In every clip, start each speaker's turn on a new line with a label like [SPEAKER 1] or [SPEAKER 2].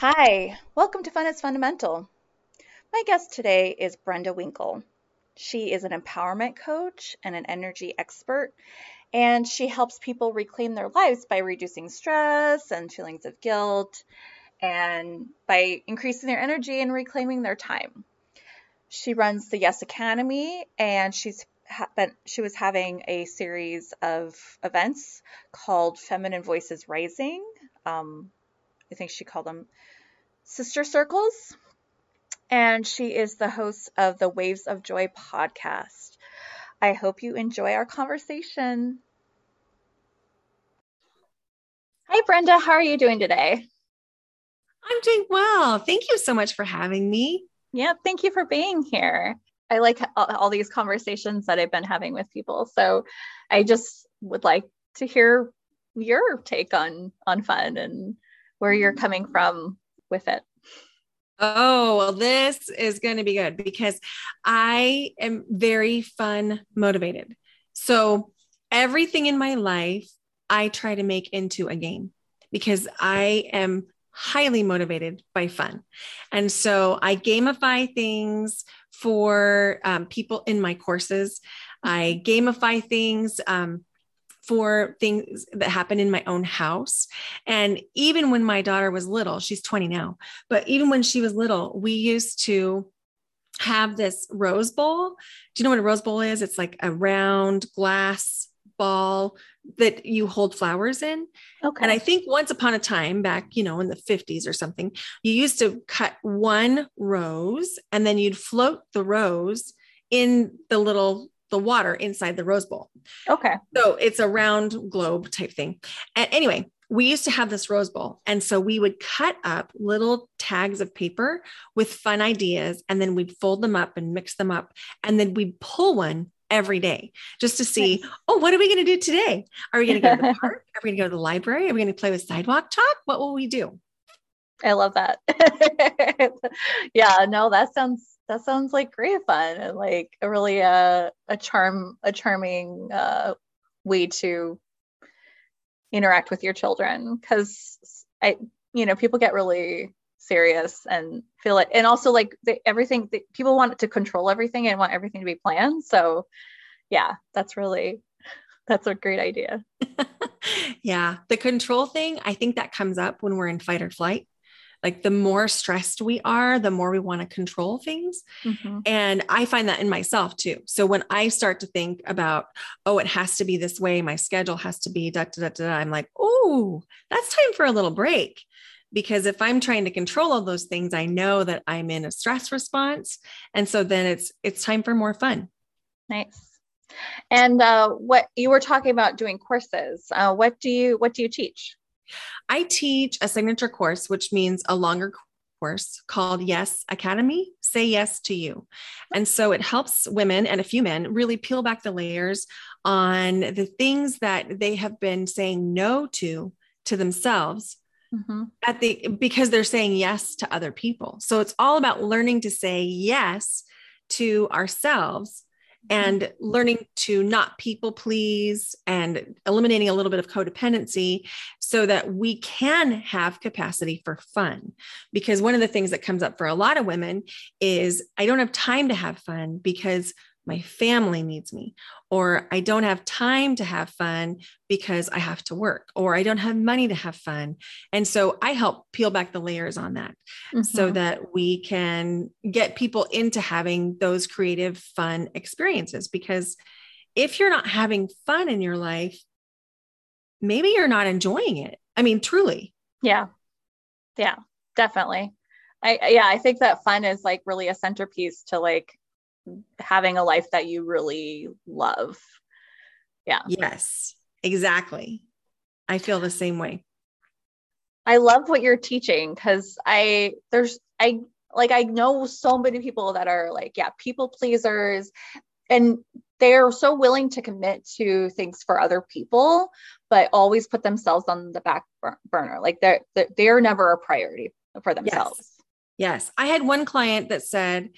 [SPEAKER 1] Hi, welcome to Fun is Fundamental. My guest today is Brenda Winkle. She is an empowerment coach and an energy expert, and she helps people reclaim their lives by reducing stress and feelings of guilt and by increasing their energy and reclaiming their time. She runs the Yes Academy and she's been, she was having a series of events called Feminine Voices Rising. Um, I think she called them Sister Circles. And she is the host of the Waves of Joy podcast. I hope you enjoy our conversation. Hi, Brenda. How are you doing today?
[SPEAKER 2] I'm doing well. Thank you so much for having me.
[SPEAKER 1] Yeah, thank you for being here. I like all these conversations that I've been having with people. So I just would like to hear your take on on fun and where you're coming from with it.
[SPEAKER 2] Oh, well, this is going to be good because I am very fun motivated. So everything in my life, I try to make into a game because I am highly motivated by fun. And so I gamify things for um, people in my courses. I gamify things. Um, for things that happen in my own house. And even when my daughter was little, she's 20 now, but even when she was little, we used to have this rose bowl. Do you know what a rose bowl is? It's like a round glass ball that you hold flowers in. Okay. And I think once upon a time back, you know, in the 50s or something, you used to cut one rose and then you'd float the rose in the little the water inside the rose bowl.
[SPEAKER 1] Okay.
[SPEAKER 2] So it's a round globe type thing. And anyway, we used to have this rose bowl. And so we would cut up little tags of paper with fun ideas and then we'd fold them up and mix them up. And then we'd pull one every day just to see, oh, what are we going to do today? Are we going to go to the park? Are we going to go to the library? Are we going to play with sidewalk chalk? What will we do?
[SPEAKER 1] I love that. yeah, no, that sounds that sounds like great fun and like a really uh, a charm a charming uh, way to interact with your children. Because I you know people get really serious and feel it and also like they, everything they, people want to control everything and want everything to be planned. So yeah that's really that's a great idea.
[SPEAKER 2] Yeah the control thing i think that comes up when we're in fight or flight like the more stressed we are, the more we want to control things. Mm-hmm. And I find that in myself too. So when I start to think about, oh, it has to be this way, my schedule has to be da da da da, I'm like, oh, that's time for a little break. Because if I'm trying to control all those things, I know that I'm in a stress response. And so then it's it's time for more fun.
[SPEAKER 1] Nice. And uh, what you were talking about doing courses. Uh, what do you what do you teach?
[SPEAKER 2] I teach a signature course, which means a longer course called Yes Academy Say Yes to You. And so it helps women and a few men really peel back the layers on the things that they have been saying no to to themselves. Mm-hmm. At the because they're saying yes to other people. So it's all about learning to say yes to ourselves and learning to not people please and eliminating a little bit of codependency so that we can have capacity for fun. Because one of the things that comes up for a lot of women is I don't have time to have fun because my family needs me, or I don't have time to have fun because I have to work, or I don't have money to have fun. And so I help peel back the layers on that mm-hmm. so that we can get people into having those creative, fun experiences. Because if you're not having fun in your life, maybe you're not enjoying it. I mean, truly.
[SPEAKER 1] Yeah. Yeah, definitely. I, yeah, I think that fun is like really a centerpiece to like having a life that you really love. Yeah.
[SPEAKER 2] Yes, exactly. I feel the same way.
[SPEAKER 1] I love what you're teaching because I there's I like I know so many people that are like yeah people pleasers and they're so willing to commit to things for other people but always put themselves on the back burner like they're they're never a priority for themselves
[SPEAKER 2] yes. Yes, I had one client that said,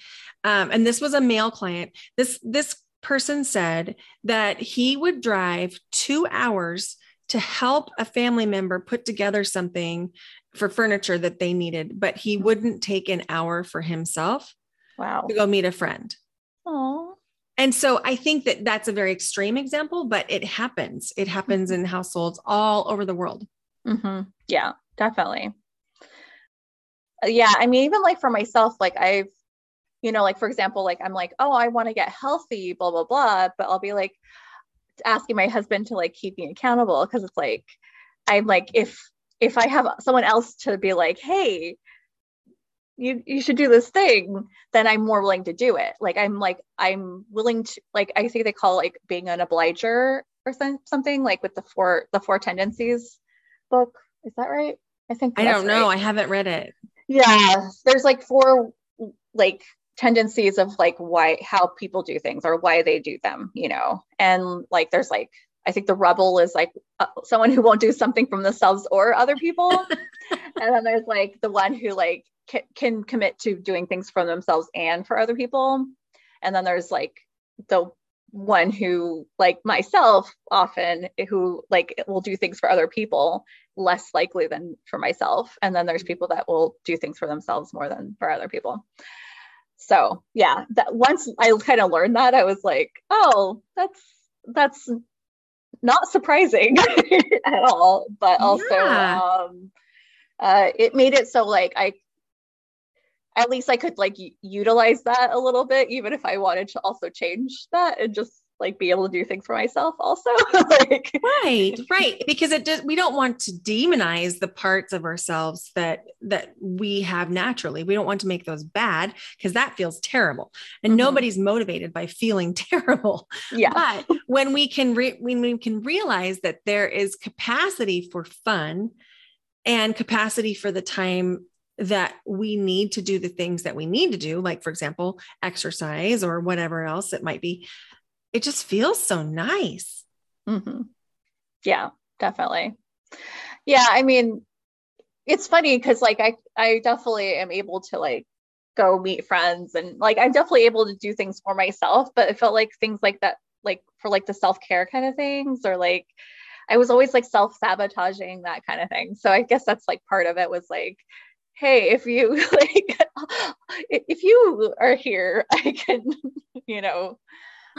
[SPEAKER 2] um, and this was a male client. This this person said that he would drive two hours to help a family member put together something for furniture that they needed, but he wouldn't take an hour for himself.
[SPEAKER 1] Wow.
[SPEAKER 2] To go meet a friend.
[SPEAKER 1] Oh.
[SPEAKER 2] And so I think that that's a very extreme example, but it happens. It happens in households all over the world.
[SPEAKER 1] Mm-hmm. Yeah, definitely. Uh, yeah. I mean, even like for myself, like I've, you know, like for example, like I'm like, oh, I want to get healthy, blah, blah, blah. But I'll be like asking my husband to like keep me accountable because it's like, I'm like, if if I have someone else to be like, hey, you you should do this thing, then I'm more willing to do it. Like I'm like I'm willing to like I think they call like being an obliger or something like with the four the four tendencies book. Is that right? I think
[SPEAKER 2] I don't know. Right. I haven't read it.
[SPEAKER 1] Yeah, there's like four like tendencies of like why how people do things or why they do them, you know. And like there's like I think the rebel is like uh, someone who won't do something from themselves or other people. and then there's like the one who like c- can commit to doing things for themselves and for other people. And then there's like the one who like myself often who like will do things for other people less likely than for myself. And then there's people that will do things for themselves more than for other people. So yeah that once i kind of learned that i was like oh that's that's not surprising at all, but also yeah. um, uh, it made it so like I at least I could like utilize that a little bit, even if I wanted to also change that and just like be able to do things for myself also like
[SPEAKER 2] right right because it does we don't want to demonize the parts of ourselves that that we have naturally. We don't want to make those bad because that feels terrible. And mm-hmm. nobody's motivated by feeling terrible.
[SPEAKER 1] Yeah.
[SPEAKER 2] But when we can re- when we can realize that there is capacity for fun and capacity for the time that we need to do the things that we need to do, like, for example, exercise or whatever else it might be, it just feels so nice.
[SPEAKER 1] Mm-hmm. Yeah, definitely. Yeah, I mean, it's funny because like I I definitely am able to like go meet friends and like I'm definitely able to do things for myself, but it felt like things like that, like for like the self care kind of things, or like I was always like self sabotaging that kind of thing. So I guess that's like part of it was like, hey, if you like, if you are here, I can, you know,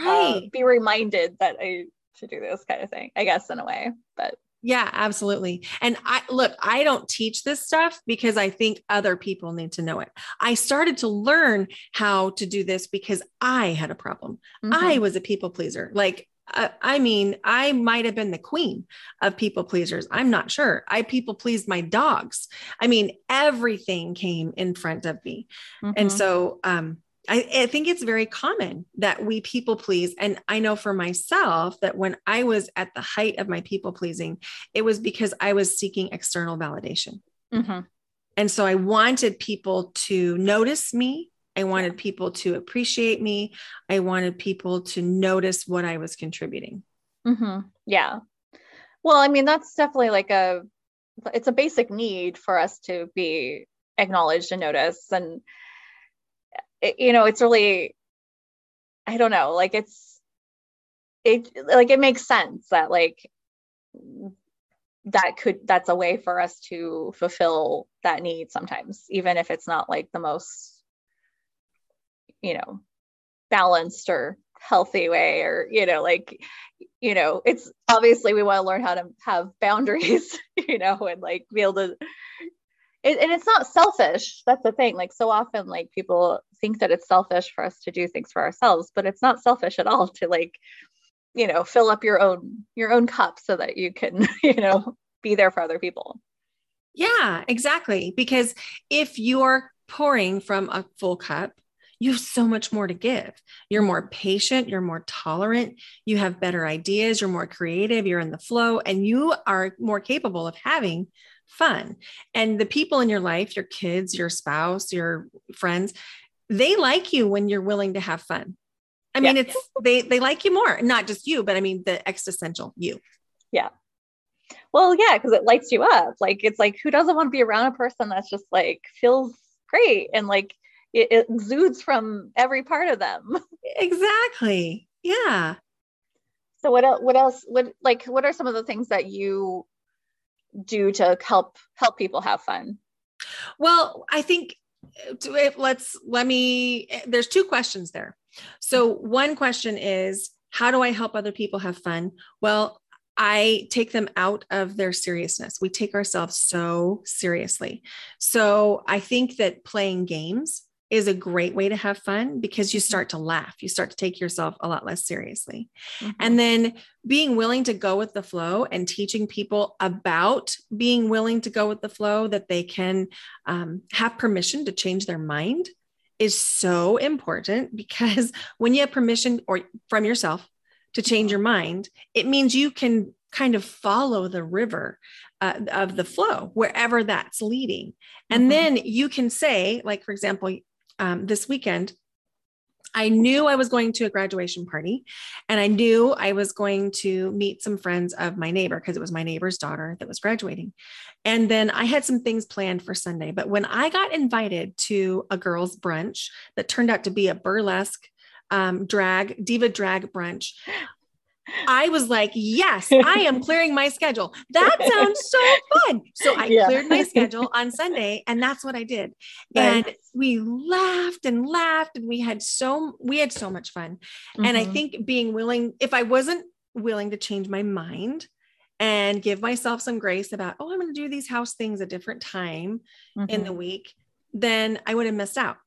[SPEAKER 1] right. uh, be reminded that I should do this kind of thing, I guess, in a way. But
[SPEAKER 2] yeah, absolutely. And I look, I don't teach this stuff because I think other people need to know it. I started to learn how to do this because I had a problem. Mm-hmm. I was a people pleaser. Like, uh, I mean, I might have been the queen of people pleasers. I'm not sure. I people pleased my dogs. I mean, everything came in front of me. Mm-hmm. And so, um, I, I, think it's very common that we people please. And I know for myself that when I was at the height of my people pleasing, it was because I was seeking external validation. Mm-hmm. And so I wanted people to notice me. I wanted people to appreciate me. I wanted people to notice what I was contributing.
[SPEAKER 1] Mm-hmm. Yeah. Well, I mean, that's definitely like a, it's a basic need for us to be acknowledged and noticed. And it, you know, it's really, I don't know, like it's, it like it makes sense that like that could that's a way for us to fulfill that need sometimes even if it's not like the most you know balanced or healthy way or you know like you know it's obviously we want to learn how to have boundaries you know and like be able to it, and it's not selfish. That's the thing. Like so often like people think that it's selfish for us to do things for ourselves but it's not selfish at all to like you know fill up your own your own cup so that you can you know be there for other people.
[SPEAKER 2] Yeah exactly. Because if you're pouring from a full cup you have so much more to give. You're more patient, you're more tolerant, you have better ideas, you're more creative, you're in the flow, and you are more capable of having fun. And the people in your life, your kids, your spouse, your friends, they like you when you're willing to have fun. I mean, yeah. it's they they like you more, not just you, but I mean the existential you.
[SPEAKER 1] Yeah. Well, yeah, because it lights you up. Like it's like who doesn't want to be around a person that's just like feels great and like it, it exudes from every part of them.
[SPEAKER 2] Exactly. Yeah.
[SPEAKER 1] So what else? What else? What like? What are some of the things that you do to help help people have fun?
[SPEAKER 2] Well, I think let's let me. There's two questions there. So one question is, how do I help other people have fun? Well, I take them out of their seriousness. We take ourselves so seriously. So I think that playing games is a great way to have fun because you mm-hmm. start to laugh. You start to take yourself a lot less seriously. Mm-hmm. And then being willing to go with the flow and teaching people about being willing to go with the flow that they can um, have permission to change their mind is so important because when you have permission or from yourself to change your mind, it means you can kind of follow the river uh, of the flow wherever that's leading. And mm-hmm. then you can say, like, for example, um, this weekend, I knew I was going to a graduation party and I knew I was going to meet some friends of my neighbor because it was my neighbor's daughter that was graduating. And then I had some things planned for Sunday. But when I got invited to a girls' brunch that turned out to be a burlesque um, drag, diva drag brunch, I was like, yes, I am clearing my schedule. That sounds so fun. So I yeah. cleared my schedule on Sunday and that's what I did. And we laughed and laughed and we had so we had so much fun. Mm-hmm. And I mm-hmm. think being willing if I wasn't willing to change my mind and give myself some grace about, oh, I'm going to do these house things a different time mm-hmm. in the mm-hmm. week, then I would have missed out.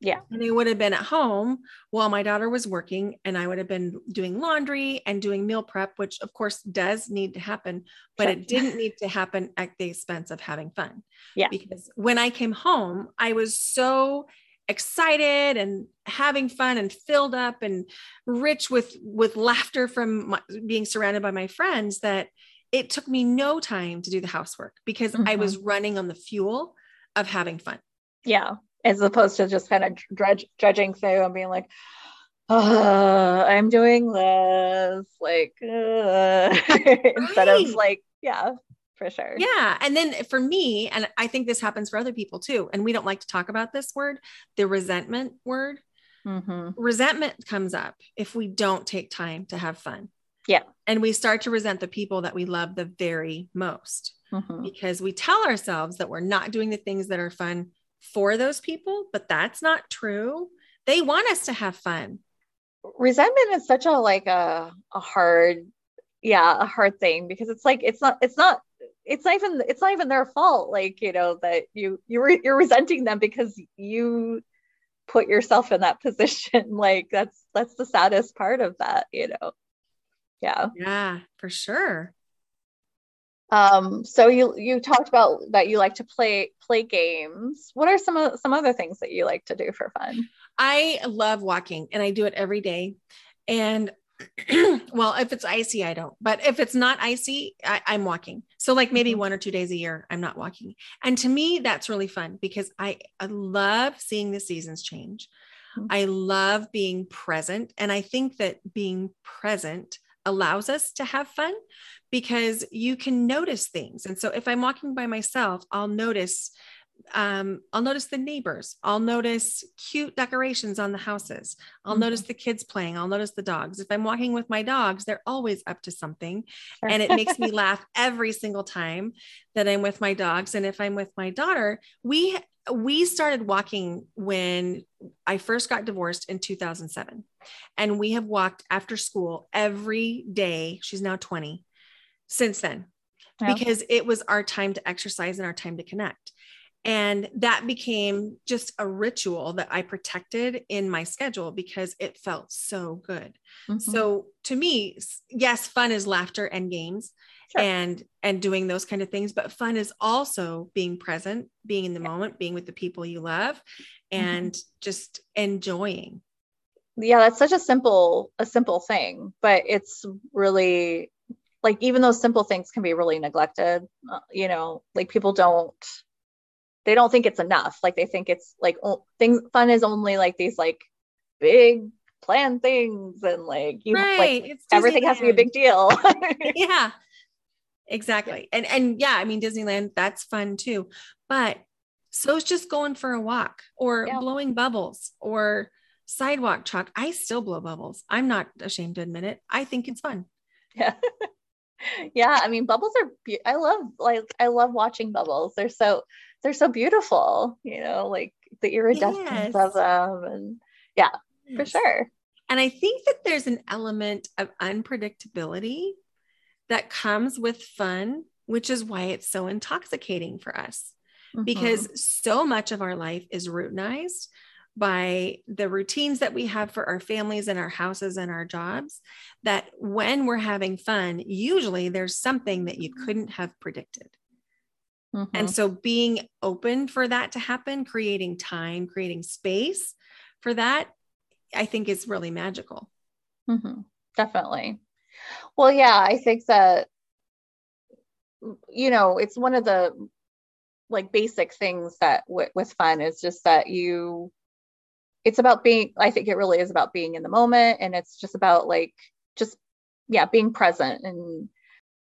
[SPEAKER 1] Yeah.
[SPEAKER 2] And I would have been at home while my daughter was working, and I would have been doing laundry and doing meal prep, which of course does need to happen, but sure. it didn't need to happen at the expense of having fun.
[SPEAKER 1] Yeah.
[SPEAKER 2] Because when I came home, I was so excited and having fun and filled up and rich with with laughter from my, being surrounded by my friends that it took me no time to do the housework because mm-hmm. I was running on the fuel of having fun.
[SPEAKER 1] Yeah as opposed to just kind of dredge, dredging through and being like, oh, I'm doing this, like, uh, instead of like, yeah, for sure.
[SPEAKER 2] Yeah. And then for me, and I think this happens for other people too, and we don't like to talk about this word, the resentment word. Mm-hmm. Resentment comes up if we don't take time to have fun.
[SPEAKER 1] Yeah.
[SPEAKER 2] And we start to resent the people that we love the very most mm-hmm. because we tell ourselves that we're not doing the things that are fun for those people, but that's not true. They want us to have fun.
[SPEAKER 1] Resentment is such a like a a hard yeah, a hard thing because it's like it's not it's not it's not even it's not even their fault like, you know, that you you re, you're resenting them because you put yourself in that position. like that's that's the saddest part of that, you know. Yeah.
[SPEAKER 2] Yeah, for sure.
[SPEAKER 1] Um, so you you talked about that you like to play play games. What are some of some other things that you like to do for fun?
[SPEAKER 2] I love walking and I do it every day. And well, if it's icy, I don't. But if it's not icy, I, am walking. So like maybe mm-hmm. one or two days a year, I'm not walking. And to me, that's really fun because I, I love seeing the seasons change. Mm-hmm. I love being present. And I think that being present allows us to have fun because you can notice things. And so if I'm walking by myself, I'll notice um, I'll notice the neighbors. I'll notice cute decorations on the houses. I'll mm-hmm. notice the kids playing. I'll notice the dogs. If I'm walking with my dogs, they're always up to something. Sure. And it makes me laugh every single time that I'm with my dogs. And if I'm with my daughter, we we started walking when I first got divorced in 2007. And we have walked after school every day. She's now 20 since then because it was our time to exercise and our time to connect. And that became just a ritual that I protected in my schedule because it felt so good. Mm-hmm. So to me, yes, fun is laughter and games sure. and and doing those kind of things, but fun is also being present, being in the yeah. moment, being with the people you love mm-hmm. and mm-hmm. just enjoying.
[SPEAKER 1] Yeah, that's such a simple a simple thing, but it's really like even those simple things can be really neglected. Uh, you know, like people don't they don't think it's enough. Like they think it's like things fun is only like these like big plan things and like you right. like everything has to be a big deal.
[SPEAKER 2] yeah. Exactly. And and yeah, I mean Disneyland that's fun too. But so it's just going for a walk or yeah. blowing bubbles or sidewalk chalk. I still blow bubbles. I'm not ashamed to admit it. I think it's fun.
[SPEAKER 1] Yeah. yeah, I mean bubbles are be- I love like I love watching bubbles. They're so they're so beautiful, you know, like the iridescence yes. of them and yeah, yes. for sure.
[SPEAKER 2] And I think that there's an element of unpredictability that comes with fun, which is why it's so intoxicating for us. Mm-hmm. Because so much of our life is routinized by the routines that we have for our families and our houses and our jobs that when we're having fun, usually there's something that you couldn't have predicted. Mm-hmm. And so being open for that to happen, creating time, creating space for that, I think is really magical.
[SPEAKER 1] Mm-hmm. Definitely. Well, yeah, I think that, you know, it's one of the like basic things that w- with fun is just that you it's about being i think it really is about being in the moment and it's just about like just yeah being present. And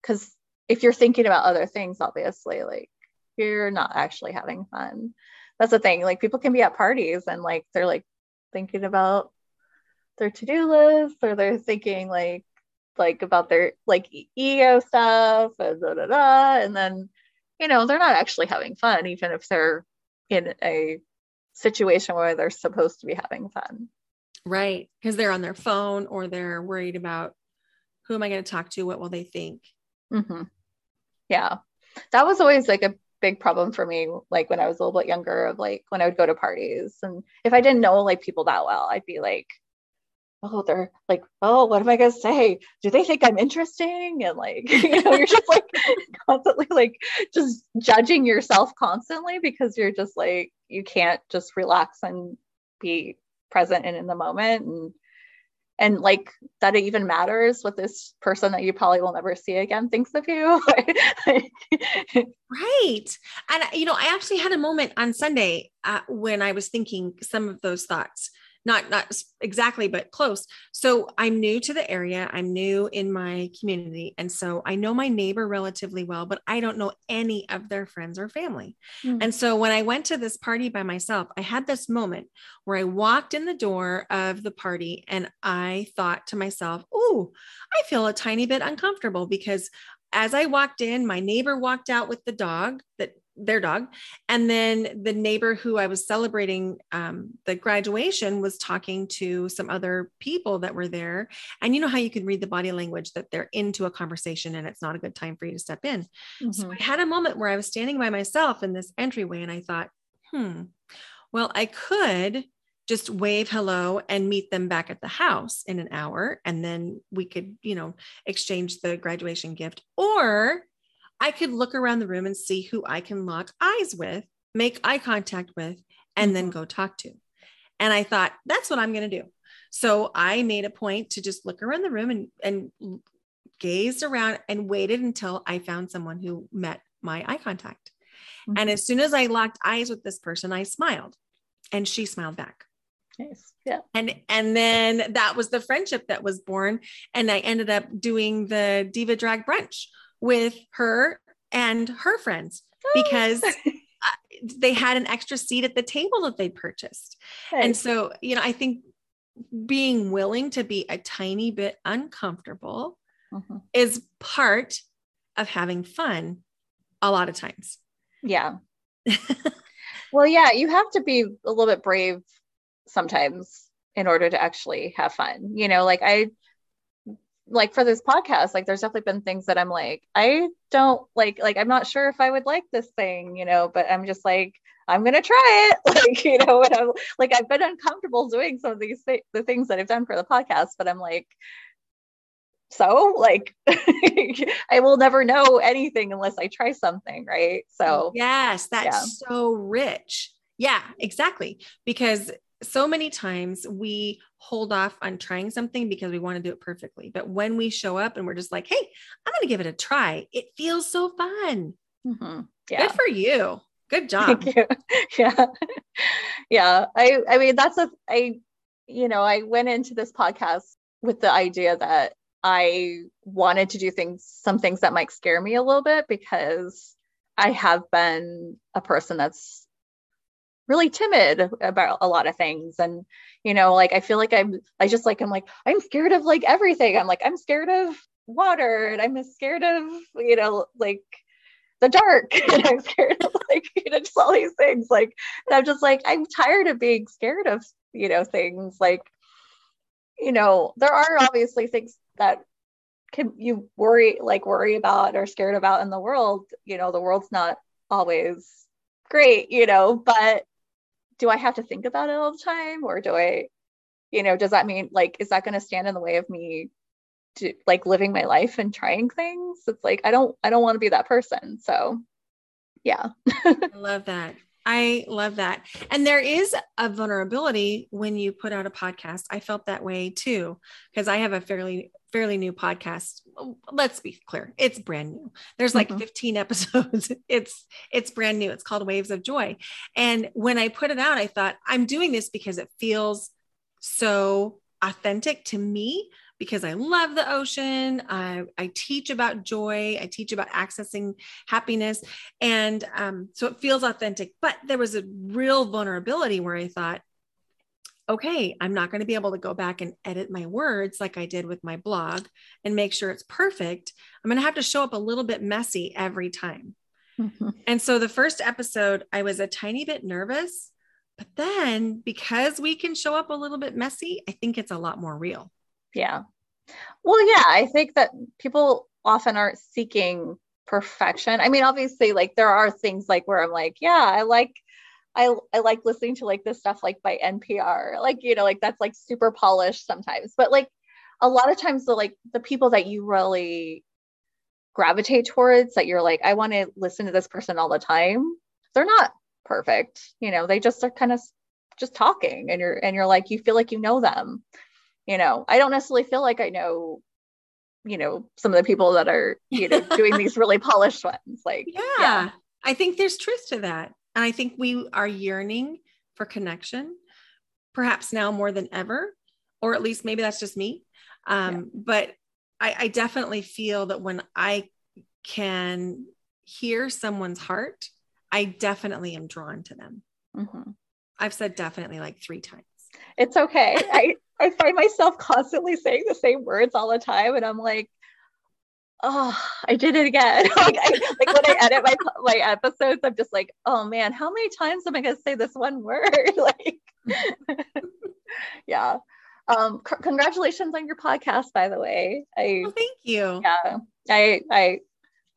[SPEAKER 1] because if you're thinking about other things obviously like you're not actually having fun. That's the thing like people can be at parties and like they're like thinking about their to-do list or they're thinking like like about their like ego stuff and da, da, da, and then you know they're not actually having fun even if they're in a situation where they're supposed to be having fun.
[SPEAKER 2] Right. Because they're on their phone or they're worried about who am I going to talk to? What will they think?
[SPEAKER 1] Mm-hmm. Yeah. That was always like a big problem for me, like when I was a little bit younger, of like when I would go to parties. And if I didn't know like people that well, I'd be like, oh, they're like, oh, what am I gonna say? Do they think I'm interesting? And like, you know, you're just like constantly like just judging yourself constantly because you're just like you can't just relax and be present and in the moment and and like that it even matters what this person that you probably will never see again thinks of you
[SPEAKER 2] right and you know i actually had a moment on sunday uh, when i was thinking some of those thoughts not not exactly but close. So i'm new to the area. I'm new in my community. And so i know my neighbor relatively well but i don't know any of their friends or family. Mm. and so when i went to this party by myself i had this moment where i walked in the door of the party and i thought to myself oh i feel a tiny bit uncomfortable because as I walked in, my neighbor walked out with the dog that their dog. And then the neighbor who I was celebrating um, the graduation was talking to some other people that were there. And you know how you can read the body language that they're into a conversation and it's not a good time for you to step in. Mm-hmm. So I had a moment where I was standing by myself in this entryway and I thought, hmm, well, I could just wave hello and meet them back at the house in an hour and then we could you know exchange the graduation gift or I could look around the room and see who I can lock eyes with, make eye contact with, and then mm-hmm. go talk to. And I thought, that's what I'm going to do. So I made a point to just look around the room and, and gazed around and waited until I found someone who met my eye contact. Mm-hmm. And as soon as I locked eyes with this person, I smiled and she smiled back.
[SPEAKER 1] Nice. Yeah.
[SPEAKER 2] And and then that was the friendship that was born. And I ended up doing the Diva Drag brunch with her and her friends because uh, they had an extra seat at the table that they purchased. And so, you know, I think being willing to be a tiny bit uncomfortable mm-hmm. is part of having fun a lot of times.
[SPEAKER 1] Yeah. well, yeah, you have to be a little bit brave sometimes in order to actually have fun. You know, like I like for this podcast like there's definitely been things that i'm like i don't like like i'm not sure if i would like this thing you know but i'm just like i'm gonna try it. Like you know and i'm like i've been uncomfortable doing some of these th- the things that i've done for the podcast but i'm like so like i will never know anything unless i try something right? So
[SPEAKER 2] yes that's yeah. so rich. Yeah exactly. Because so many times we hold off on trying something because we want to do it perfectly. But when we show up and we're just like, hey, I'm going to give it a try, it feels so fun. Mm-hmm. Yeah. Good for you. Good job.
[SPEAKER 1] Thank you. Yeah. yeah. I, I mean, that's a, I, you know, I went into this podcast with the idea that I wanted to do things, some things that might scare me a little bit because I have been a person that's really timid about a lot of things. And you know like i feel like i'm i just like i'm like i'm scared of like everything. I'm like i'm scared of water and i'm scared of you know like the dark. And i'm scared of like you know just all these things. Like and i'm just like i'm tired of being scared of you know things. Like you know there are obviously things that can you worry like worry about or scared about in the world. You know the world's not always great you know but do I have to think about it all the time or do I, you know, does that mean like, is that going to stand in the way of me to like living my life and trying things? It's like, I don't, I don't want to be that person. So yeah.
[SPEAKER 2] I love that. I love that. And there is a vulnerability when you put out a podcast. I felt that way too, because I have a fairly fairly new podcast. Let's be clear, it's brand new. There's like mm-hmm. 15 episodes. It's it's brand new. It's called Waves of Joy. And when I put it out, I thought I'm doing this because it feels so authentic to me because I love the ocean. I, I teach about joy. I teach about accessing happiness. And um, so it feels authentic. But there was a real vulnerability where I thought, okay, I'm not going to be able to go back and edit my words like I did with my blog and make sure it's perfect. I'm going to have to show up a little bit messy every time. Mm-hmm. And so the first episode, I was a tiny bit nervous. But then because we can show up a little bit messy, I think it's a lot more real.
[SPEAKER 1] Yeah. Well, yeah, I think that people often aren't seeking perfection. I mean, obviously, like there are things like where I'm like, yeah, I like I, I like listening to like this stuff like by NPR, like, you know, like that's like super polished sometimes. But like a lot of times the like the people that you really gravitate towards that you're like, I want to listen to this person all the time, they're not perfect. You know, they just are kind of just talking and you're and you're like, you feel like you know them. You know, I don't necessarily feel like I know you know some of the people that are you know doing these really polished ones like
[SPEAKER 2] yeah, yeah, i think there's truth to that and I think we are yearning for connection, perhaps now more than ever, or at least maybe that's just me. Um, yeah. But I, I definitely feel that when I can hear someone's heart, I definitely am drawn to them. Mm-hmm. I've said definitely like three times.
[SPEAKER 1] It's okay. I, I find myself constantly saying the same words all the time. And I'm like, oh, I did it again. like, I, like when I edit my my episodes, I'm just like, oh man, how many times am I going to say this one word? like, yeah. Um, c- congratulations on your podcast, by the way. I
[SPEAKER 2] well, thank you.
[SPEAKER 1] Yeah, I I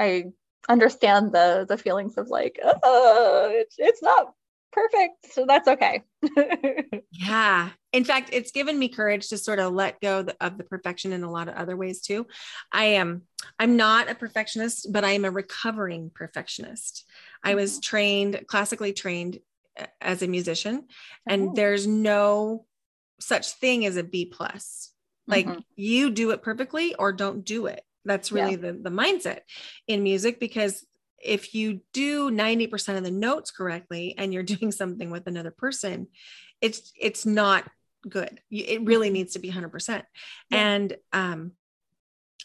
[SPEAKER 1] I understand the the feelings of like, oh, it's it's not perfect. So that's okay.
[SPEAKER 2] yeah. In fact, it's given me courage to sort of let go of the perfection in a lot of other ways too. I am, I'm not a perfectionist, but I am a recovering perfectionist. I was mm-hmm. trained, classically trained as a musician, and oh. there's no such thing as a B plus. Like mm-hmm. you do it perfectly or don't do it. That's really yeah. the, the mindset in music because if you do 90% of the notes correctly and you're doing something with another person it's it's not good it really mm-hmm. needs to be 100% yeah. and um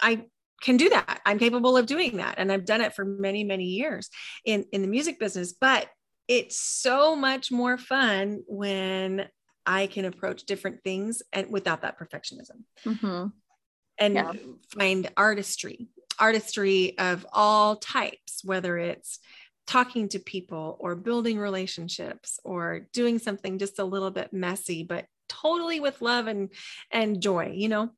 [SPEAKER 2] i can do that i'm capable of doing that and i've done it for many many years in in the music business but it's so much more fun when i can approach different things and without that perfectionism mm-hmm. And yeah. find artistry artistry of all types, whether it's talking to people or building relationships or doing something just a little bit messy, but totally with love and and joy, you know?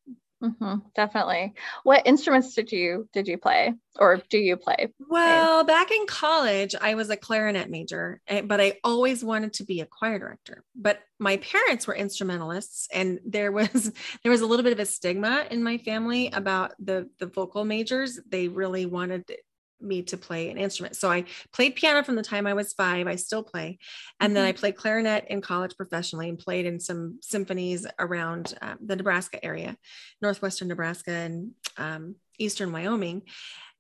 [SPEAKER 1] Mm-hmm, definitely. What instruments did you did you play or do you play?
[SPEAKER 2] Well, back in college, I was a clarinet major, eh, but I always wanted to be a choir director. But my parents were instrumentalists, and there was there was a little bit of a stigma in my family about the the vocal majors. They really wanted me to play an instrument. So I played piano from the time I was five. I still play. And mm-hmm. then I mm-hmm. played clarinet in college professionally and played in some symphonies around um, the Nebraska area, Northwestern Nebraska and um, Eastern Wyoming.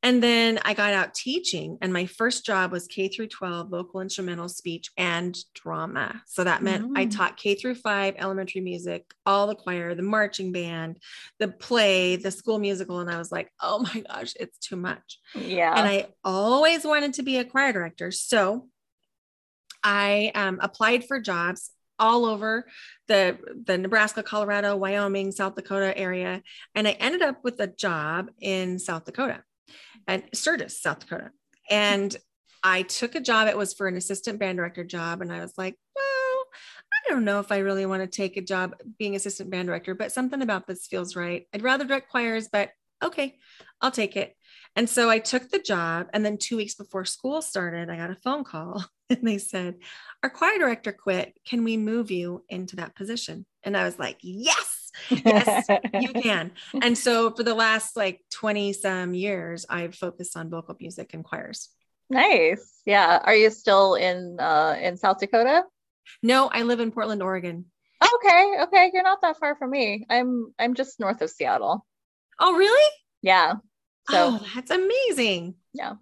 [SPEAKER 2] And then I got out teaching, and my first job was K through 12 vocal instrumental speech and drama. So that meant mm. I taught K through 5 elementary music, all the choir, the marching band, the play, the school musical. And I was like, oh my gosh, it's too much.
[SPEAKER 1] Yeah.
[SPEAKER 2] And I always wanted to be a choir director. So I um, applied for jobs all over the the Nebraska, Colorado, Wyoming, South Dakota area, and I ended up with a job in South Dakota at Sturgis, South Dakota. And I took a job. It was for an assistant band director job. And I was like, well, I don't know if I really want to take a job being assistant band director, but something about this feels right. I'd rather direct choirs, but okay, I'll take it. And so I took the job. And then two weeks before school started, I got a phone call and they said, Our choir director quit. Can we move you into that position? And I was like, Yes yes, you can. And so for the last like 20 some years, I've focused on vocal music and choirs.
[SPEAKER 1] Nice. Yeah. Are you still in uh in South Dakota?
[SPEAKER 2] No, I live in Portland, Oregon.
[SPEAKER 1] Okay. Okay. You're not that far from me. I'm I'm just north of Seattle.
[SPEAKER 2] Oh, really?
[SPEAKER 1] Yeah.
[SPEAKER 2] So oh, that's amazing.
[SPEAKER 1] Yeah.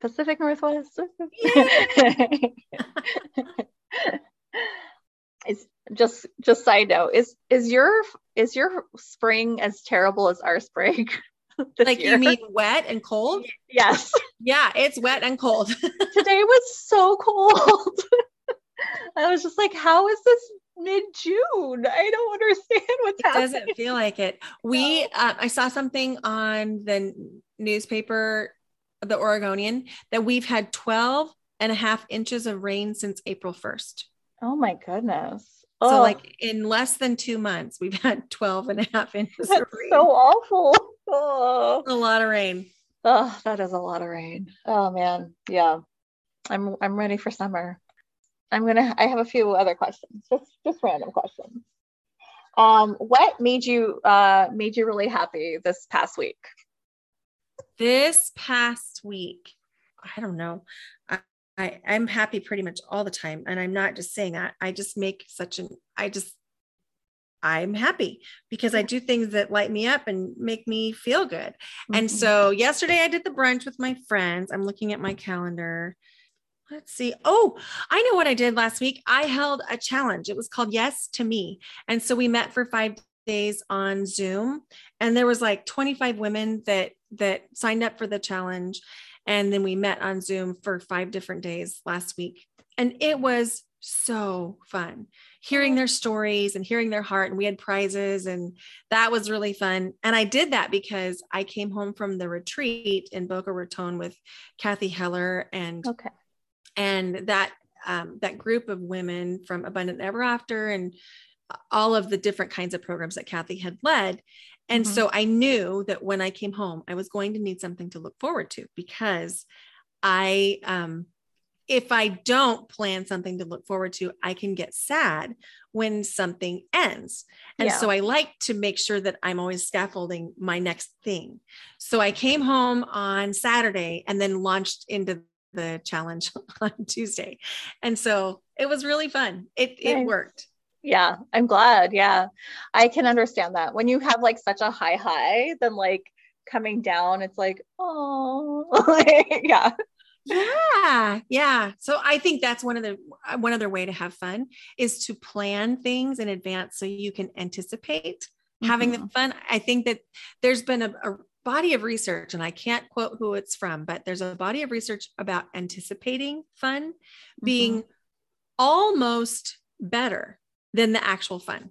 [SPEAKER 1] Pacific Northwest. is just just side note is is your is your spring as terrible as our spring
[SPEAKER 2] like year? you mean wet and cold?
[SPEAKER 1] Yes.
[SPEAKER 2] Yeah it's wet and cold.
[SPEAKER 1] Today was so cold. I was just like how is this mid-june? I don't understand what's
[SPEAKER 2] it happening. doesn't feel like it. We no. uh, i saw something on the newspaper the oregonian that we've had 12 and a half inches of rain since april 1st
[SPEAKER 1] Oh my goodness.
[SPEAKER 2] So oh. like in less than two months, we've had 12 and a half inches
[SPEAKER 1] That's so awful. Oh.
[SPEAKER 2] A lot of rain.
[SPEAKER 1] Oh, that is a lot of rain. Oh man. Yeah. I'm I'm ready for summer. I'm gonna I have a few other questions, just just random questions. Um, what made you uh made you really happy this past week?
[SPEAKER 2] This past week, I don't know. I, I'm happy pretty much all the time. And I'm not just saying that. I just make such an, I just, I'm happy because I do things that light me up and make me feel good. Mm-hmm. And so yesterday I did the brunch with my friends. I'm looking at my calendar. Let's see. Oh, I know what I did last week. I held a challenge. It was called Yes to Me. And so we met for five days on Zoom and there was like 25 women that that signed up for the challenge and then we met on Zoom for five different days last week. And it was so fun hearing their stories and hearing their heart. And we had prizes, and that was really fun. And I did that because I came home from the retreat in Boca Raton with Kathy Heller and
[SPEAKER 1] okay.
[SPEAKER 2] and that um, that group of women from Abundant Ever After and all of the different kinds of programs that Kathy had led. And mm-hmm. so I knew that when I came home, I was going to need something to look forward to because I, um, if I don't plan something to look forward to, I can get sad when something ends. And yeah. so I like to make sure that I'm always scaffolding my next thing. So I came home on Saturday and then launched into the challenge on Tuesday. And so it was really fun. It, it worked.
[SPEAKER 1] Yeah, I'm glad. Yeah. I can understand that. When you have like such a high high, then like coming down, it's like, oh, yeah.
[SPEAKER 2] Yeah. Yeah. So I think that's one of the one other way to have fun is to plan things in advance so you can anticipate mm-hmm. having the mm-hmm. fun. I think that there's been a, a body of research, and I can't quote who it's from, but there's a body of research about anticipating fun being mm-hmm. almost better than the actual fun.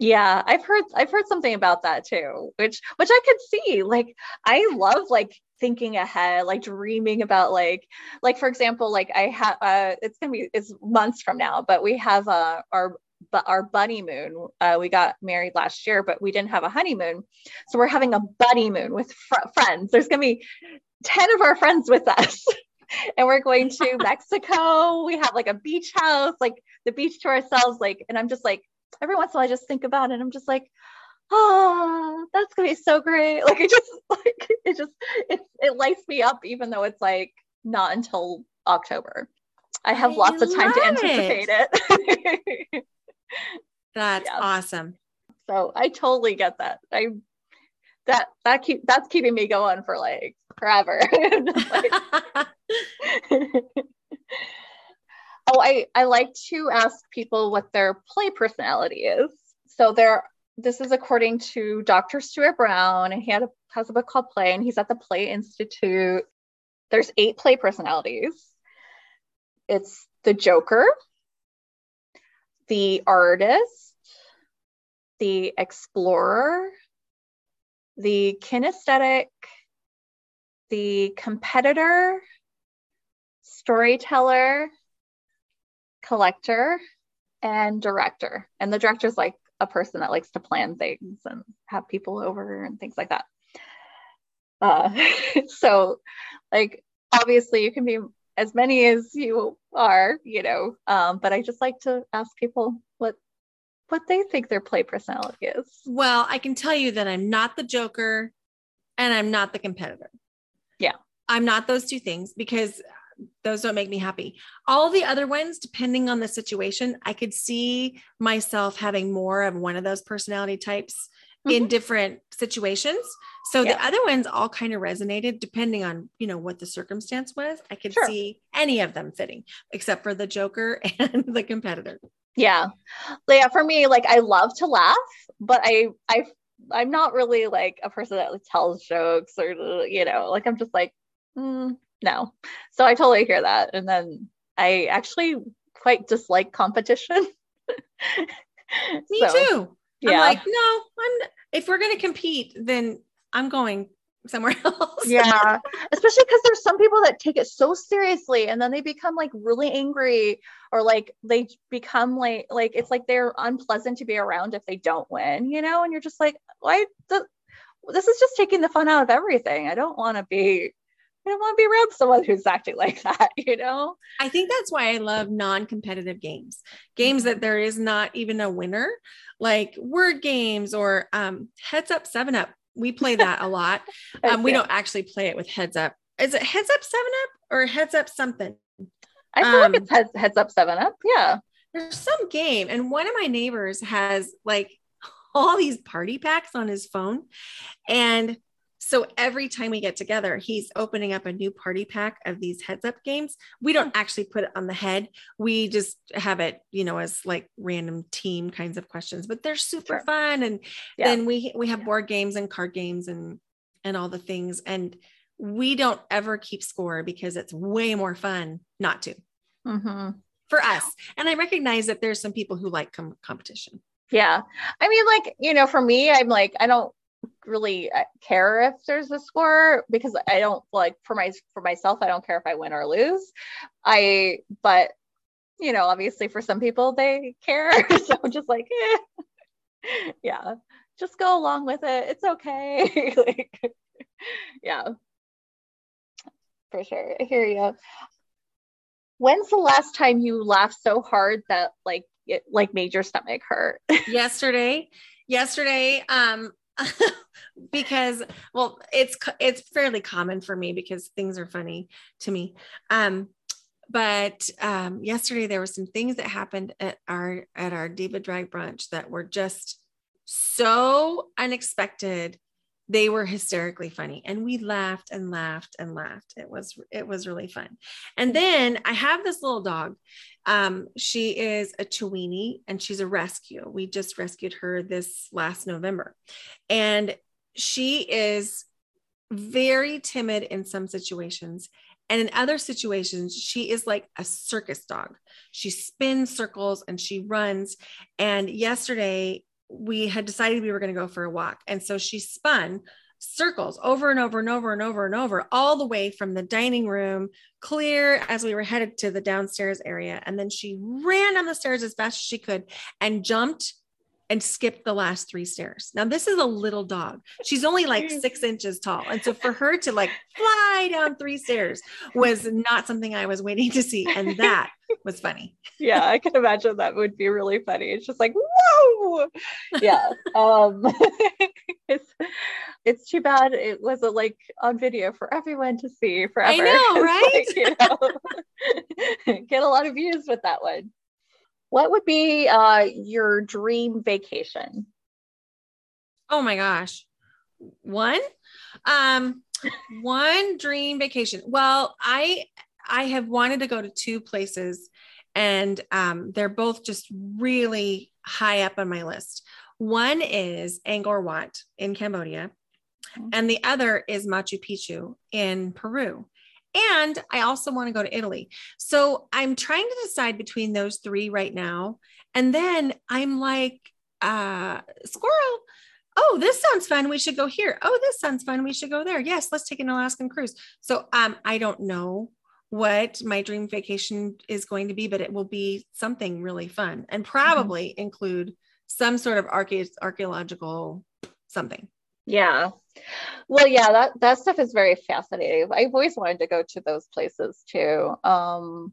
[SPEAKER 1] Yeah, I've heard I've heard something about that too, which which I could see. Like I love like thinking ahead, like dreaming about like like for example, like I have uh it's gonna be it's months from now, but we have uh our but our bunny moon. Uh, we got married last year, but we didn't have a honeymoon, so we're having a bunny moon with fr- friends. There's gonna be ten of our friends with us. and we're going to Mexico. We have like a beach house, like the beach to ourselves. Like, and I'm just like, every once in a while, I just think about it. I'm just like, oh, that's gonna be so great. Like it just like it just it's it lights me up, even though it's like not until October. I have I lots of time to anticipate it.
[SPEAKER 2] it. That's yeah. awesome.
[SPEAKER 1] So I totally get that. I that that keep that's keeping me going for like forever. oh, I I like to ask people what their play personality is. So there this is according to Dr. Stuart Brown, and he had a, has a book called Play, and he's at the Play Institute. There's eight play personalities. It's the Joker, the artist, the explorer, the kinesthetic, the competitor, storyteller, collector, and director. And the director is like a person that likes to plan things and have people over and things like that. Uh, so, like, obviously, you can be as many as you are, you know, um, but I just like to ask people what what they think their play personality is.
[SPEAKER 2] Well, I can tell you that I'm not the joker and I'm not the competitor.
[SPEAKER 1] Yeah.
[SPEAKER 2] I'm not those two things because those don't make me happy. All the other ones, depending on the situation, I could see myself having more of one of those personality types mm-hmm. in different situations. So yeah. the other ones all kind of resonated depending on, you know, what the circumstance was. I could sure. see any of them fitting except for the joker and the competitor.
[SPEAKER 1] Yeah. Yeah, for me like I love to laugh, but I I I'm not really like a person that like, tells jokes or you know, like I'm just like mm, no. So I totally hear that. And then I actually quite dislike competition.
[SPEAKER 2] Me so, too. Yeah. I'm like, no, I'm if we're gonna compete, then I'm going somewhere else.
[SPEAKER 1] yeah. Especially because there's some people that take it so seriously and then they become like really angry or like they become like like it's like they're unpleasant to be around if they don't win, you know, and you're just like, why the this is just taking the fun out of everything. I don't want to be I don't want to be around someone who's acting like that, you know?
[SPEAKER 2] I think that's why I love non competitive games, games that there is not even a winner, like word games or um, heads up, seven up. We play that a lot. Um, we don't actually play it with heads up. Is it heads up, seven up or heads up something?
[SPEAKER 1] I feel um, like it's heads, heads up, seven up. Yeah.
[SPEAKER 2] There's some game, and one of my neighbors has like all these party packs on his phone. And so every time we get together, he's opening up a new party pack of these heads up games. We don't actually put it on the head. We just have it, you know, as like random team kinds of questions, but they're super sure. fun. And yeah. then we we have board games and card games and and all the things. And we don't ever keep score because it's way more fun not to mm-hmm. for us. And I recognize that there's some people who like com- competition.
[SPEAKER 1] Yeah. I mean, like, you know, for me, I'm like, I don't really uh, care if there's a score because I don't like for my for myself I don't care if I win or lose. I but you know obviously for some people they care so I'm just like eh. yeah just go along with it it's okay like yeah for sure I hear you. When's the last time you laughed so hard that like it like made your stomach hurt?
[SPEAKER 2] yesterday yesterday um because well it's it's fairly common for me because things are funny to me. Um but um yesterday there were some things that happened at our at our diva drag brunch that were just so unexpected they were hysterically funny and we laughed and laughed and laughed it was it was really fun and then i have this little dog um, she is a Chiweenie and she's a rescue. We just rescued her this last November. And she is very timid in some situations. And in other situations, she is like a circus dog. She spins circles and she runs. And yesterday, we had decided we were going to go for a walk. And so she spun circles over and over and over and over and over, all the way from the dining room, clear as we were headed to the downstairs area. And then she ran down the stairs as fast as she could and jumped and skipped the last three stairs. Now, this is a little dog. She's only like six inches tall. And so for her to like fly down three stairs was not something I was waiting to see. And that was funny.
[SPEAKER 1] Yeah, I can imagine that would be really funny. It's just like, whoa. Yeah. Um, it's, it's too bad it wasn't like on video for everyone to see forever.
[SPEAKER 2] I know, right?
[SPEAKER 1] like, you know, get a lot of views with that one. What would be uh, your dream vacation?
[SPEAKER 2] Oh my gosh. One? Um, one dream vacation. Well, I I have wanted to go to two places and um, they're both just really high up on my list. One is Angkor Wat in Cambodia, mm-hmm. and the other is Machu Picchu in Peru. And I also want to go to Italy. So I'm trying to decide between those three right now. And then I'm like, uh, squirrel. Oh, this sounds fun. We should go here. Oh, this sounds fun. We should go there. Yes, let's take an Alaskan cruise. So um, I don't know what my dream vacation is going to be, but it will be something really fun and mm-hmm. probably mm-hmm. include some sort of archae- archaeological something.
[SPEAKER 1] Yeah. Well, yeah, that that stuff is very fascinating. I've always wanted to go to those places too. Um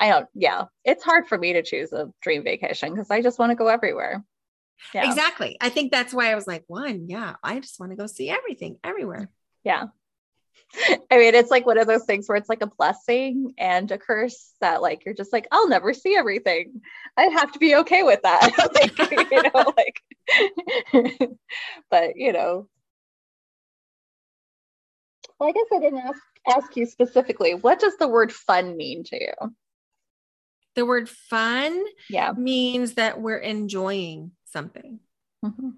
[SPEAKER 1] I don't yeah, it's hard for me to choose a dream vacation because I just want to go everywhere.
[SPEAKER 2] Yeah. Exactly. I think that's why I was like, one, yeah, I just want to go see everything everywhere.
[SPEAKER 1] Yeah. I mean, it's like one of those things where it's like a blessing and a curse that like you're just like, I'll never see everything. I'd have to be okay with that. like, you know, like but you know. Well, I guess I didn't ask ask you specifically, what does the word fun mean to you?
[SPEAKER 2] The word fun
[SPEAKER 1] yeah
[SPEAKER 2] means that we're enjoying something. Mm-hmm.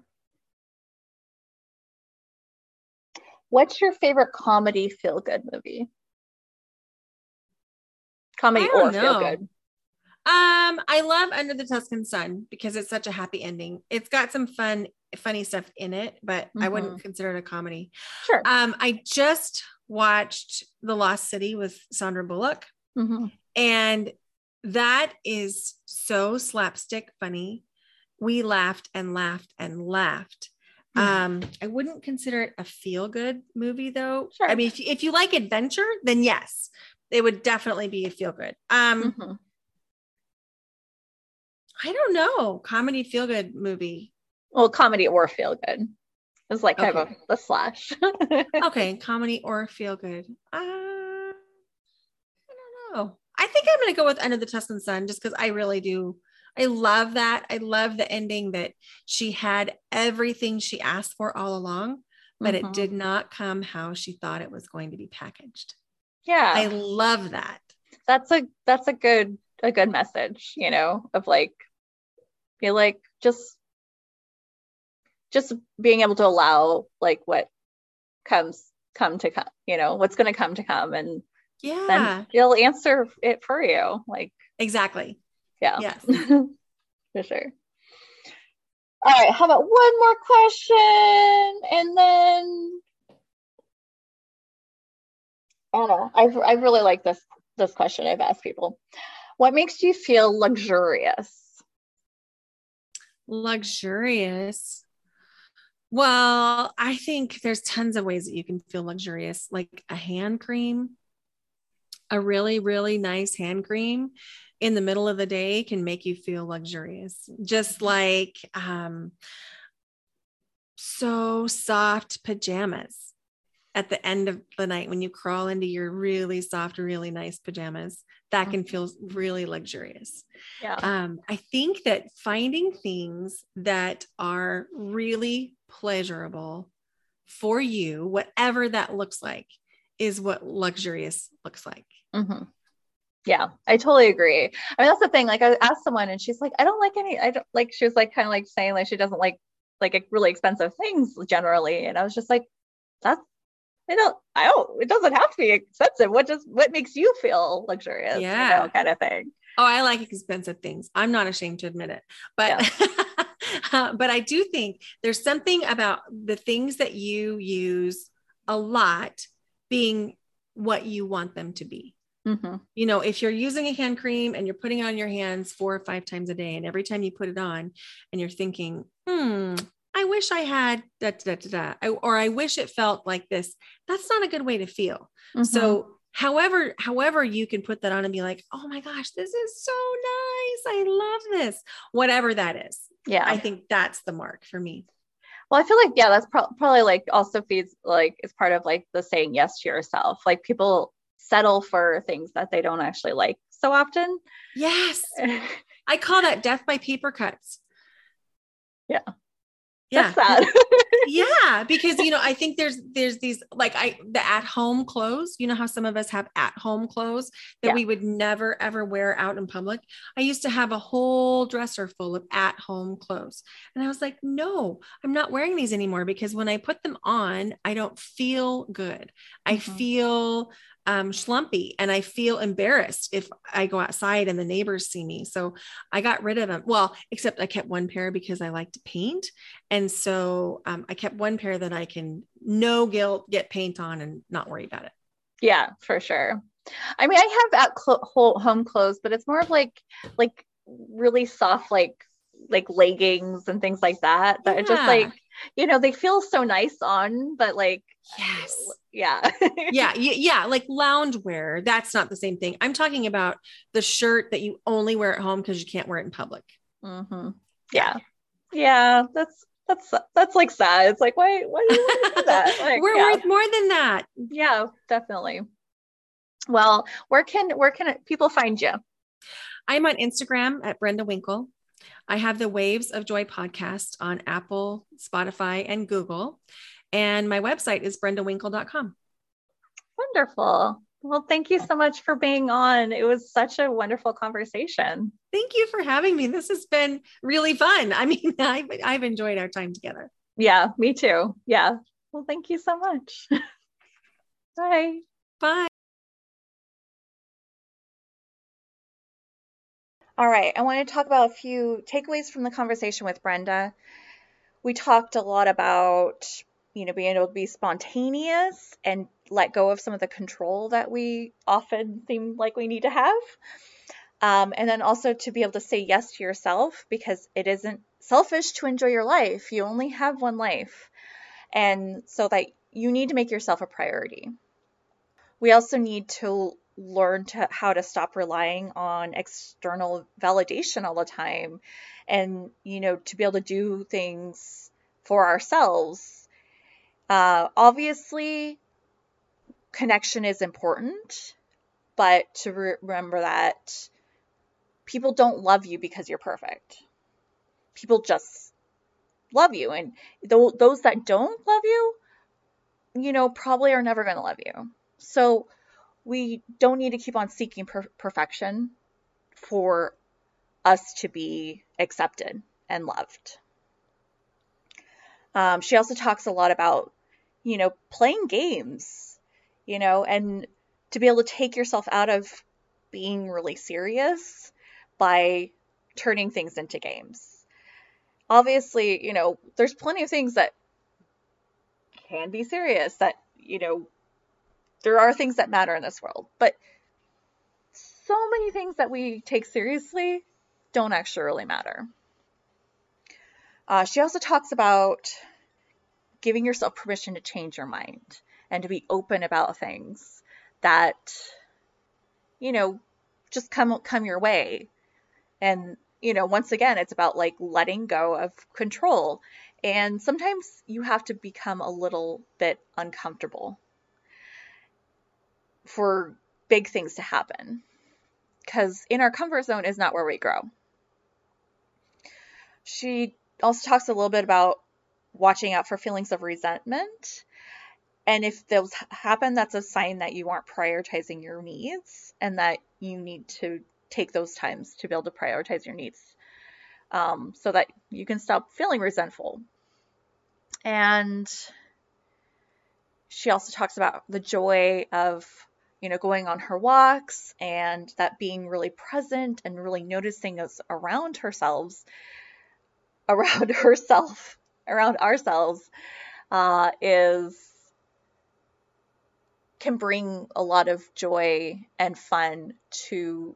[SPEAKER 1] What's your favorite comedy feel good movie? Comedy or feel good?
[SPEAKER 2] Um, I love Under the Tuscan Sun because it's such a happy ending. It's got some fun, funny stuff in it, but mm-hmm. I wouldn't mm-hmm. consider it a comedy.
[SPEAKER 1] Sure.
[SPEAKER 2] Um, I just watched The Lost City with Sandra Bullock, mm-hmm. and that is so slapstick funny. We laughed and laughed and laughed. Hmm. Um, I wouldn't consider it a feel good movie though. Sure. I mean, if you, if you like adventure, then yes, it would definitely be a feel good. Um, mm-hmm. I don't know, comedy feel good movie.
[SPEAKER 1] Well, comedy or feel good. It's like kind okay. of a, a slash.
[SPEAKER 2] okay, comedy or feel good. Uh, I don't know. I think I'm going to go with Under the Tuscan Sun just because I really do I love that. I love the ending that she had everything she asked for all along, but mm-hmm. it did not come how she thought it was going to be packaged.
[SPEAKER 1] Yeah.
[SPEAKER 2] I love that.
[SPEAKER 1] That's a that's a good a good message, you know, of like feel like just just being able to allow like what comes come to come, you know, what's going to come to come and
[SPEAKER 2] yeah.
[SPEAKER 1] Then you'll answer it for you. Like
[SPEAKER 2] exactly.
[SPEAKER 1] Yeah.
[SPEAKER 2] Yes.
[SPEAKER 1] For sure. All right. How about one more question? And then I don't know. I've, I really like this this question I've asked people. What makes you feel luxurious?
[SPEAKER 2] Luxurious. Well, I think there's tons of ways that you can feel luxurious, like a hand cream, a really, really nice hand cream in the middle of the day can make you feel luxurious. Just like um, so soft pajamas at the end of the night when you crawl into your really soft, really nice pajamas, that can feel really luxurious.
[SPEAKER 1] Yeah.
[SPEAKER 2] Um, I think that finding things that are really pleasurable for you, whatever that looks like, is what luxurious looks like.
[SPEAKER 1] Mm-hmm. Yeah, I totally agree. I mean, that's the thing. Like, I asked someone, and she's like, "I don't like any. I don't like." She was like, kind of like saying like she doesn't like like really expensive things generally, and I was just like, "That's I don't. I don't. It doesn't have to be expensive. What just what makes you feel luxurious?
[SPEAKER 2] Yeah,
[SPEAKER 1] you know, kind of thing."
[SPEAKER 2] Oh, I like expensive things. I'm not ashamed to admit it, but. Yeah. but I do think there's something about the things that you use a lot being what you want them to be. Mm-hmm. You know, if you're using a hand cream and you're putting it on your hands four or five times a day, and every time you put it on and you're thinking, hmm, I wish I had da da da da, I, or I wish it felt like this, that's not a good way to feel. Mm-hmm. So, however, however, you can put that on and be like, oh my gosh, this is so nice. I love this, whatever that is.
[SPEAKER 1] Yeah.
[SPEAKER 2] I think that's the mark for me.
[SPEAKER 1] Well, I feel like yeah, that's pro- probably like also feeds like is part of like the saying yes to yourself. Like people settle for things that they don't actually like so often.
[SPEAKER 2] Yes. I call that death by paper cuts.
[SPEAKER 1] Yeah.
[SPEAKER 2] Yeah.
[SPEAKER 1] That's sad.
[SPEAKER 2] yeah, because you know, I think there's there's these like I the at home clothes. You know how some of us have at home clothes that
[SPEAKER 1] Yeah.
[SPEAKER 2] we would never ever wear out in public. I used to have a whole dresser full of at home clothes, and I was like, no, I'm not wearing these anymore because when I put them on, I don't feel good. I
[SPEAKER 1] Mhm.
[SPEAKER 2] feel um schlumpy and I feel embarrassed if I go outside and the neighbors see me. So I got rid of them. Well, except I kept one pair because I like to paint. And so um, I kept one pair that I can no guilt get paint on and not worry about it.
[SPEAKER 1] yeah, for sure. I mean, I have at whole home clothes, but it's more of like like really soft like like leggings and things like that that are just like you know they feel so nice on but like
[SPEAKER 2] Yes.
[SPEAKER 1] yeah
[SPEAKER 2] yeah. Yeah. Like lounge wear. That's not the same thing. I'm talking about the shirt that you only wear at home because you can't wear it in public.
[SPEAKER 1] hmm yeah yeah that's that's that's like sad it's like why why do you do that like,
[SPEAKER 2] We're
[SPEAKER 1] yeah.
[SPEAKER 2] worth more than that.
[SPEAKER 1] yeah definitely well where can where can people find you
[SPEAKER 2] I'm on Instagram at Brenda Winkle. I have the Waves of Joy podcast on Apple, Spotify, and Google. And my website is brendawinkle.com.
[SPEAKER 1] wonderful well thank you so much for being on it was such a wonderful conversation
[SPEAKER 2] Thank you for having me. This has been really fun. I mean, I've, I've enjoyed our time together.
[SPEAKER 1] yeah me too yeah well thank you so much bye
[SPEAKER 2] Bye.
[SPEAKER 1] All right, I want to talk about a few takeaways from the conversation with Brenda. We talked a lot about, you know, being able to be spontaneous and let go of some of the control that we often seem like we need to have. Um, and then also to be able to say yes to yourself because it isn't selfish to enjoy your life. You only have one life. And so that you need to make yourself a priority. We also need to learn to how to stop relying on external validation all the time and you know to be able to do things for ourselves. Uh, obviously connection is important but to re- remember that people don't love you because you're perfect. People just love you and th- those that don't love you you know probably are never going to love you. So we don't need to keep on seeking per- perfection for us to be accepted and loved. Um, she also talks a lot about, you know, playing games, you know, and to be able to take yourself out of being really serious by turning things into games. Obviously, you know, there's plenty of things that can be serious that, you know, there are things that matter in this world, but so many things that we take seriously don't actually really matter. Uh, she also talks about giving yourself permission to change your mind and to be open about things that, you know, just come come your way. And you know, once again, it's about like letting go of control. And sometimes you have to become a little bit uncomfortable for big things to happen because in our comfort zone is not where we grow. She also talks a little bit about watching out for feelings of resentment. And if those happen, that's a sign that you aren't prioritizing your needs and that you need to take those times to be able to prioritize your needs um, so that you can stop feeling resentful. And she also talks about the joy of you know, going on her walks and that being really present and really noticing us around herself, around herself, around ourselves, uh, is can bring a lot of joy and fun to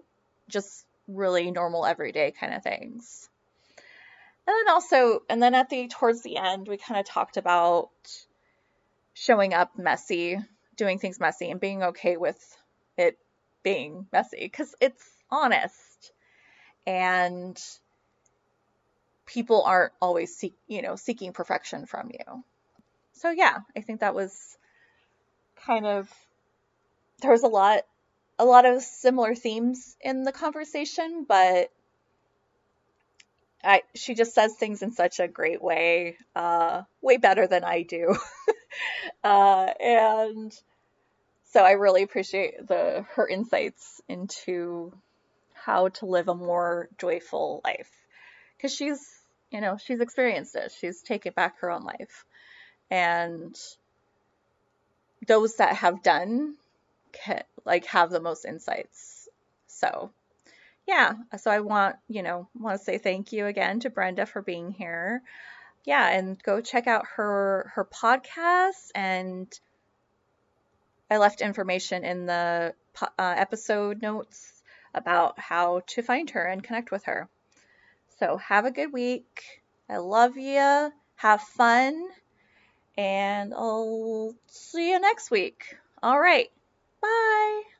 [SPEAKER 1] just really normal everyday kind of things. And then also, and then at the towards the end, we kind of talked about showing up messy doing things messy and being okay with it being messy because it's honest and people aren't always seek, you know, seeking perfection from you. So yeah, I think that was kind of there was a lot a lot of similar themes in the conversation, but I, she just says things in such a great way, uh, way better than I do. uh, and so I really appreciate the her insights into how to live a more joyful life. Because she's you know she's experienced it. She's taken back her own life. And those that have done can, like have the most insights. So yeah. So i want you know want to say thank you again to brenda for being here yeah and go check out her her podcast and i left information in the uh, episode notes about how to find her and connect with her. So have a good week. I love you. Have fun. And I'll see you next week. All right. Bye.